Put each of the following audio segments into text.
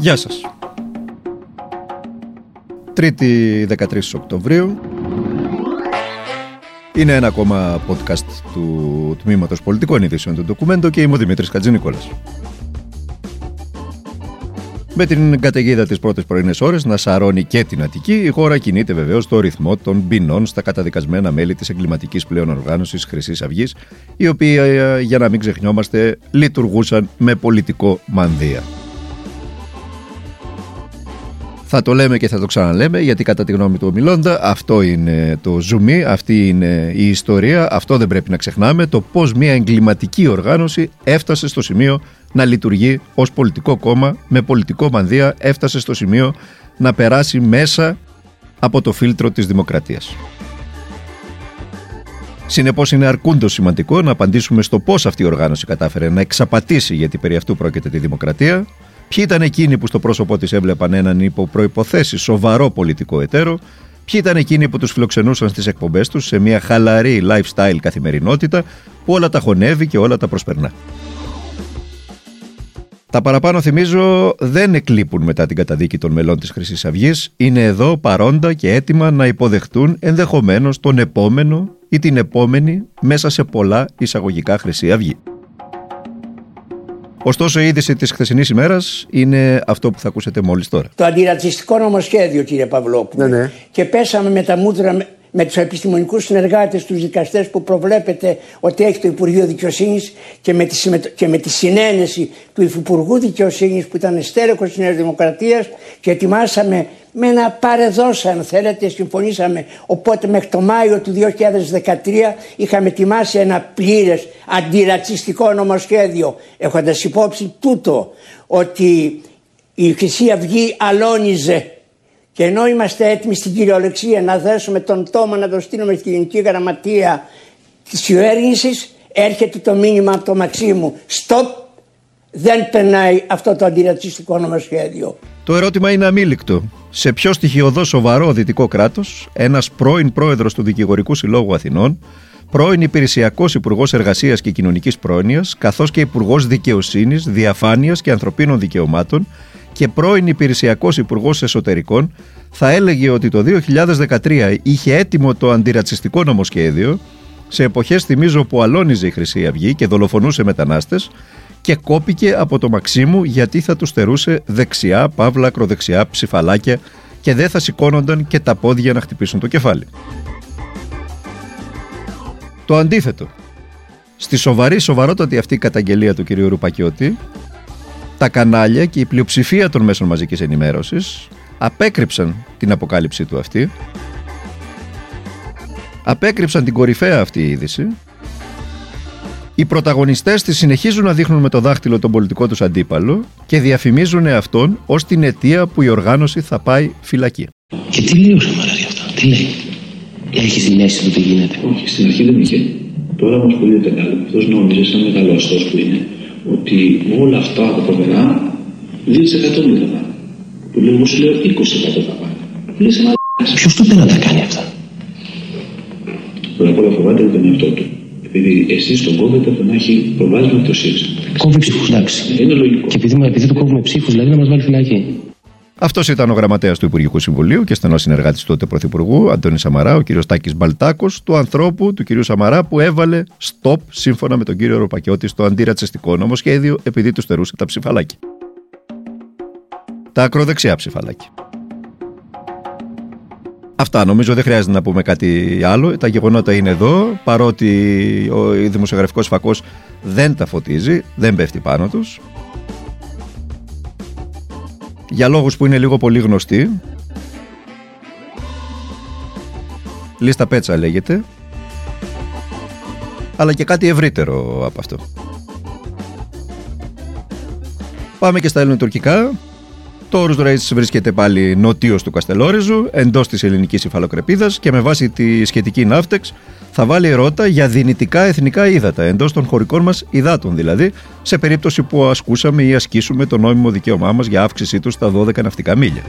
Γεια σας. Τρίτη 13 Οκτωβρίου. Είναι ένα ακόμα podcast του Τμήματος Πολιτικών Ειδήσεων του Ντοκουμέντο και είμαι ο Δημήτρης Κατζηνικόλας. Με την καταιγίδα τις πρώτες πρωινές ώρες να σαρώνει και την Αττική, η χώρα κινείται βεβαίως στο ρυθμό των ποινών στα καταδικασμένα μέλη της εγκληματικής πλέον οργάνωσης Χρυσής Αυγής, οι οποίοι, ε, για να μην ξεχνιόμαστε, λειτουργούσαν με πολιτικό μανδύα. Θα το λέμε και θα το ξαναλέμε γιατί κατά τη γνώμη του ομιλώντα αυτό είναι το ζουμί, αυτή είναι η ιστορία, αυτό δεν πρέπει να ξεχνάμε. Το πώς μια εγκληματική οργάνωση έφτασε στο σημείο να λειτουργεί ως πολιτικό κόμμα με πολιτικό μανδύα έφτασε στο σημείο να περάσει μέσα από το φίλτρο της δημοκρατίας. Συνεπώς, είναι αρκούντος σημαντικό να απαντήσουμε στο πώς αυτή η οργάνωση κατάφερε να εξαπατήσει, γιατί περί αυτού πρόκειται τη δημοκρατία, Ποιοι ήταν εκείνοι που στο πρόσωπό της έβλεπαν έναν υπό προποθέσει σοβαρό πολιτικό εταίρο, ποιοι ήταν εκείνοι που τους φιλοξενούσαν στις εκπομπές τους σε μια χαλαρή lifestyle καθημερινότητα που όλα τα χωνεύει και όλα τα προσπερνά; Τα παραπάνω θυμίζω δεν εκλείπουν μετά την καταδίκη των μελών της χρυσής αυγής. είναι εδώ παρόντα και έτοιμα να υποδεχτούν ενδεχομένως τον επόμενο ή την επόμενη μέσα σε πολλά εισαγωγικά Χρυσή Αυγή. Ωστόσο, η είδηση της χθεσινής ημέρας είναι αυτό που θα ακούσετε μόλις τώρα. Το αντιρατσιστικό νομοσχέδιο, κύριε Παυλόπουλο. Ναι, ναι. Και πέσαμε με τα μούτρα με τους επιστημονικούς συνεργάτες, τους δικαστές που προβλέπετε ότι έχει το Υπουργείο Δικαιοσύνης και με τη, και με τη συνένεση του Υφυπουργού Δικαιοσύνης που ήταν στέλεχος της Νέας Δημοκρατίας και ετοιμάσαμε με ένα παρεδόσα αν θέλετε συμφωνήσαμε. Οπότε μέχρι το Μάιο του 2013 είχαμε ετοιμάσει ένα πλήρες αντιρατσιστικό νομοσχέδιο έχοντας υπόψη τούτο ότι η Χρυσή Αυγή αλώνιζε και ενώ είμαστε έτοιμοι στην κυριολεξία να δέσουμε τον τόμα να το στείλουμε στην Γενική Γραμματεία της κυβέρνησης, έρχεται το μήνυμα από το Μαξίμου. Στοπ! Δεν περνάει αυτό το αντιρατσιστικό νομοσχέδιο. Το ερώτημα είναι αμήλικτο. Σε ποιο στοιχειοδό σοβαρό δυτικό κράτος, ένας πρώην πρόεδρος του Δικηγορικού Συλλόγου Αθηνών, πρώην υπηρεσιακός Υπουργός Εργασίας και Κοινωνικής Πρόνοιας, καθώς και Υπουργός Δικαιοσύνης, Διαφάνειας και Ανθρωπίνων Δικαιωμάτων, και πρώην υπηρεσιακός υπουργός Εσωτερικών θα έλεγε ότι το 2013 είχε έτοιμο το αντιρατσιστικό νομοσχέδιο σε εποχές θυμίζω που αλώνιζε η Χρυσή Αυγή και δολοφονούσε μετανάστες και κόπηκε από το Μαξίμου γιατί θα τους στερούσε δεξιά, παύλα, ακροδεξιά, ψηφαλάκια και δεν θα σηκώνονταν και τα πόδια να χτυπήσουν το κεφάλι. Το αντίθετο. Στη σοβαρή σοβαρότατη αυτή καταγγελία του κ. Ρουπακιώτη τα κανάλια και η πλειοψηφία των μέσων μαζικής ενημέρωσης απέκρυψαν την αποκάλυψή του αυτή απέκρυψαν την κορυφαία αυτή η είδηση οι πρωταγωνιστές της συνεχίζουν να δείχνουν με το δάχτυλο τον πολιτικό τους αντίπαλο και διαφημίζουν αυτόν ως την αιτία που η οργάνωση θα πάει φυλακή. Και τι λέει ο Σαμαράς για αυτά, τι λέει; Έχει συνέσει το τι γίνεται. Όχι, στην αρχή δεν είχε. Τώρα όμως που είδε καλό, αυτός νόμιζε σαν μεγάλο που είναι ότι όλα αυτά τα φοβερά 2% δεν θα πάνε. Που λέω, εγώ σου λέω 20% θα πάνε. Λες ένα Ποιος του να τα κάνει αυτά; Πρώτα απ' όλα φοβάται τον εαυτό του. Επειδή εσεί τον κόβετε από να έχει προβάδισμα το ΣΥΡΙΖΑ. Κόβει ψήφους, εντάξει. Είναι λογικό. Και επειδή, επειδή το κόβουμε ψήφους, δηλαδή να μας βάλει φυλακή. Αυτός ήταν ο γραμματέας του Υπουργικού Συμβουλίου και στενός συνεργάτης του τότε Πρωθυπουργού, Αντώνη Σαμαρά, ο κ. Τάκης Μπαλτάκος, του ανθρώπου του κ. Σαμαρά που έβαλε stop σύμφωνα με τον κύριο Ροπακιώτη στο αντιρατσιστικό νομοσχέδιο επειδή τους στερούσε τα ψηφαλάκια. Τα ακροδεξιά ψηφαλάκια. Αυτά νομίζω δεν χρειάζεται να πούμε κάτι άλλο. Τα γεγονότα είναι εδώ. Παρότι ο δημοσιογραφικός φακός δεν τα φωτίζει, δεν πέφτει πάνω τους για λόγους που είναι λίγο πολύ γνωστοί. Λίστα Πέτσα λέγεται. Αλλά και κάτι ευρύτερο από αυτό. Πάμε και στα ελληνοτουρκικά. Το Όρους Ρέις βρίσκεται πάλι νοτίως του Καστελόριζου, εντός της ελληνικής υφαλοκρεπίδας και με βάση τη σχετική ναύτεξ θα βάλει ρότα για δυνητικά εθνικά ύδατα, εντός των χωρικών μας υδάτων δηλαδή, σε περίπτωση που ασκούσαμε ή ασκήσουμε το νόμιμο δικαίωμά μας για αύξησή τους στα 12 ναυτικά μίλια.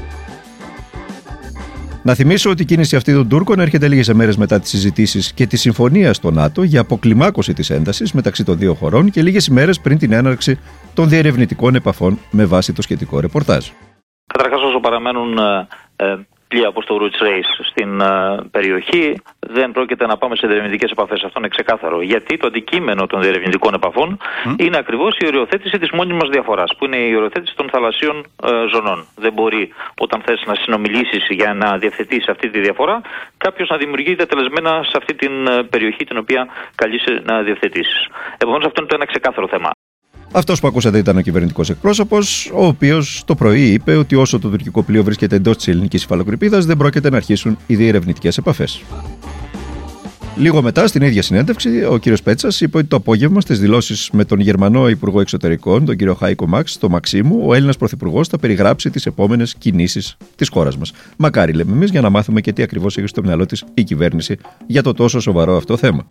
Να θυμίσω ότι η κίνηση αυτή των Τούρκων έρχεται λίγες μέρες μετά τις συζητήσεις και τη συμφωνία στο ΝΑΤΟ για αποκλιμάκωση της έντασης μεταξύ των δύο χωρών και λίγες ημέρες πριν την έναρξη των διερευνητικών επαφών με βάση το σχετικό ρεπορτάζ. Καταρχάς, όσο παραμένουν ε, ε, πλοία όπως το Roots Race στην uh, περιοχή, δεν πρόκειται να πάμε σε διερευνητικές επαφές. Αυτό είναι ξεκάθαρο. Γιατί το αντικείμενο των διερευνητικών επαφών είναι ακριβώς η οριοθέτηση της μόνιμη διαφοράς, που είναι η οριοθέτηση των θαλασσίων uh, ζωνών. Δεν μπορεί όταν θες να συνομιλήσεις για να διευθετήσει αυτή τη διαφορά, κάποιος να δημιουργεί τελεσμένα σε αυτή την περιοχή την οποία καλείσαι να διευθετήσεις. Επομένως, αυτό είναι το ένα ξεκάθαρο θέμα. Αυτός που ακούσατε ήταν ο κυβερνητικός εκπρόσωπος, ο οποίος το πρωί είπε ότι όσο το τουρκικό πλοίο βρίσκεται εντός της ελληνικής υφαλοκρηπίδας, δεν πρόκειται να αρχίσουν οι διερευνητικές επαφές. Λίγο μετά, στην ίδια συνέντευξη, ο κ. Πέτσας είπε ότι το απόγευμα στις δηλώσεις με τον Γερμανό Υπουργό Εξωτερικών, τον κ. Χάικο Μαξ, στο Μαξίμου, ο Έλληνας Πρωθυπουργός θα περιγράψει τις επόμενες κινήσεις της χώρας μας. Μακάρι, λέμε εμείς, για να μάθουμε και τι ακριβώς έχει στο μυαλό της η κυβέρνηση για το τόσο σοβαρό αυτό θέμα.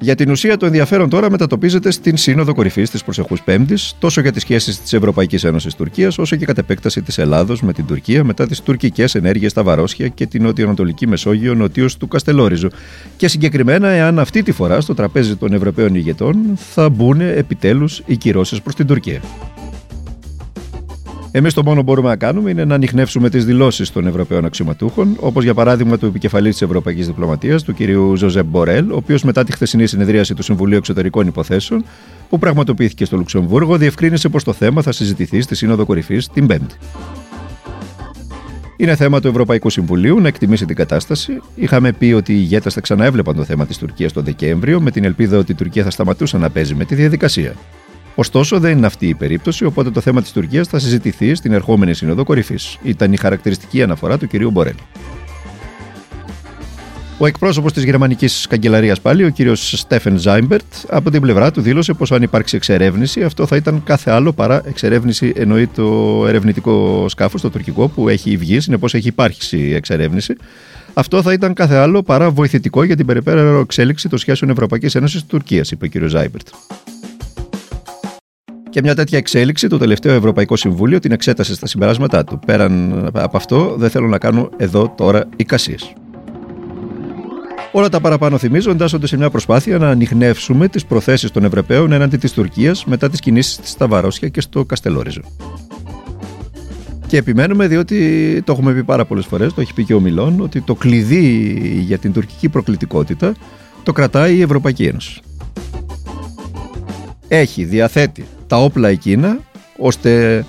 Για την ουσία, το ενδιαφέρον τώρα μετατοπίζεται στην Σύνοδο Κορυφής της προσεχούς Πέμπτης, τόσο για τις σχέσεις της Ευρωπαϊκής Ένωσης Τουρκίας, όσο και κατ' επέκταση της Ελλάδος με την Τουρκία μετά τις τουρκικές ενέργειες στα Βαρόσια και την νοτιοανατολική Μεσόγειο νοτίως του Καστελόριζου. Και συγκεκριμένα, εάν αυτή τη φορά στο τραπέζι των Ευρωπαίων ηγετών θα μπουν επιτέλους οι κυρώσεις προς την Τουρκία. Εμείς το μόνο που μπορούμε να κάνουμε είναι να ανοιχνεύσουμε τις δηλώσεις των Ευρωπαίων αξιωματούχων, όπως για παράδειγμα του επικεφαλής της Ευρωπαϊκής Διπλωματίας, του κ. Ζωζέ Μπορέλ, ο οποίος μετά τη χθεσινή συνεδρίαση του Συμβουλίου Εξωτερικών Υποθέσεων, που πραγματοποιήθηκε στο Λουξεμβούργο, διευκρίνησε πως το θέμα θα συζητηθεί στη Σύνοδο Κορυφής την Πέμπτη. Είναι θέμα του Ευρωπαϊκού Συμβουλίου να εκτιμήσει την κατάσταση. Είχαμε πει ότι οι ηγέτες θα ξαναέβλεπαν το θέμα της Τουρκίας τον Δεκέμβριο, με την ελπίδα ότι η Τουρκία θα σταματούσε να παίζει με τη διαδικασία. Ωστόσο, δεν είναι αυτή η περίπτωση, οπότε το θέμα της Τουρκίας θα συζητηθεί στην ερχόμενη Σύνοδο Κορυφής. Ήταν η χαρακτηριστική αναφορά του κυρίου Μπορέλ. Ο εκπρόσωπος της γερμανικής καγκελαρίας πάλι, ο κύριος Στέφεν Ζάιμπερτ, από την πλευρά του δήλωσε πως αν υπάρξει εξερεύνηση, αυτό θα ήταν κάθε άλλο παρά εξερεύνηση, εννοεί το ερευνητικό σκάφος, το τουρκικό, που έχει βγει, συνεπώς έχει υπάρξει εξερεύνηση. Αυτό θα ήταν κάθε άλλο παρά βοηθητικό για την περαιτέρω εξέλιξη των σχέσεων Ευρωπαϊκής Ένωση Τουρκία, είπε ο κύριος Ζάιμπερτ. Και μια τέτοια εξέλιξη το τελευταίο Ευρωπαϊκό Συμβούλιο την εξέτασε στα συμπεράσματά του. Πέραν από αυτό, δεν θέλω να κάνω εδώ τώρα εικασίες. Όλα τα παραπάνω θυμίζω εντάσσονται σε μια προσπάθεια να ανοιχνεύσουμε τις προθέσεις των Ευρωπαίων έναντι της Τουρκίας μετά τις κινήσεις της στα Βαρόσια και στο Καστελόριζο. Και επιμένουμε διότι το έχουμε πει πάρα πολλές φορές, το έχει πει και ο Μιλόν, ότι το κλειδί για την τουρκική προκλητικότητα το κρατάει η Ευρωπαϊκή Ένωση. Έχει, διαθέτει τα όπλα εκείνα ώστε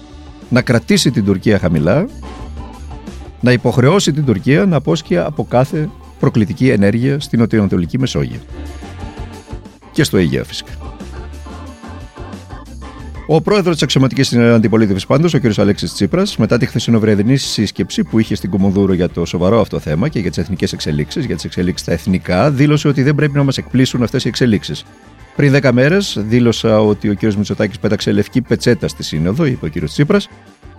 να κρατήσει την Τουρκία χαμηλά, να υποχρεώσει την Τουρκία να απόσχει από κάθε προκλητική ενέργεια στην Νοτιοανατολική Μεσόγειο. Και στο Αιγαίο φυσικά. Ο πρόεδρος της αξιωματικής αντιπολίτευσης πάντως, ο κ. Αλέξης Τσίπρας, μετά τη χθεσινοβρεδινή σύσκεψη που είχε στην Κομοδούρο για το σοβαρό αυτό θέμα και για τις εθνικές εξελίξεις, για τις εξελίξεις στα εθνικά, δήλωσε ότι δεν πρέπει να μας εκπλήσουν αυτές οι εξελίξεις. Πριν 10 μέρες δήλωσα ότι ο κ. Μητσοτάκης πέταξε λευκή πετσέτα στη Σύνοδο, είπε ο κ. Τσίπρας.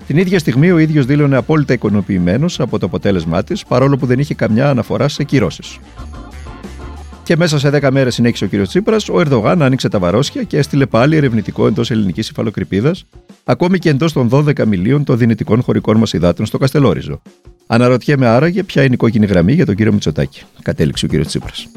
Την ίδια στιγμή ο ίδιος δήλωνε απόλυτα ικανοποιημένο από το αποτέλεσμά της, παρόλο που δεν είχε καμιά αναφορά σε κυρώσεις. Και μέσα σε 10 μέρες συνέχισε ο κ. Τσίπρας, ο Ερδογάν άνοιξε τα βαρόσια και έστειλε πάλι ερευνητικό εντός ελληνικής υφαλοκρηπίδας, ακόμη και εντός των 12 μιλίων των δυνητικών χωρικών μας υδάτων στο Καστελόριζο. Αναρωτιέμαι άραγε ποια είναι η κόκκινη γραμμή για τον κύριο Μητσοτάκη, κατέληξε ο κ. Τσίπρας.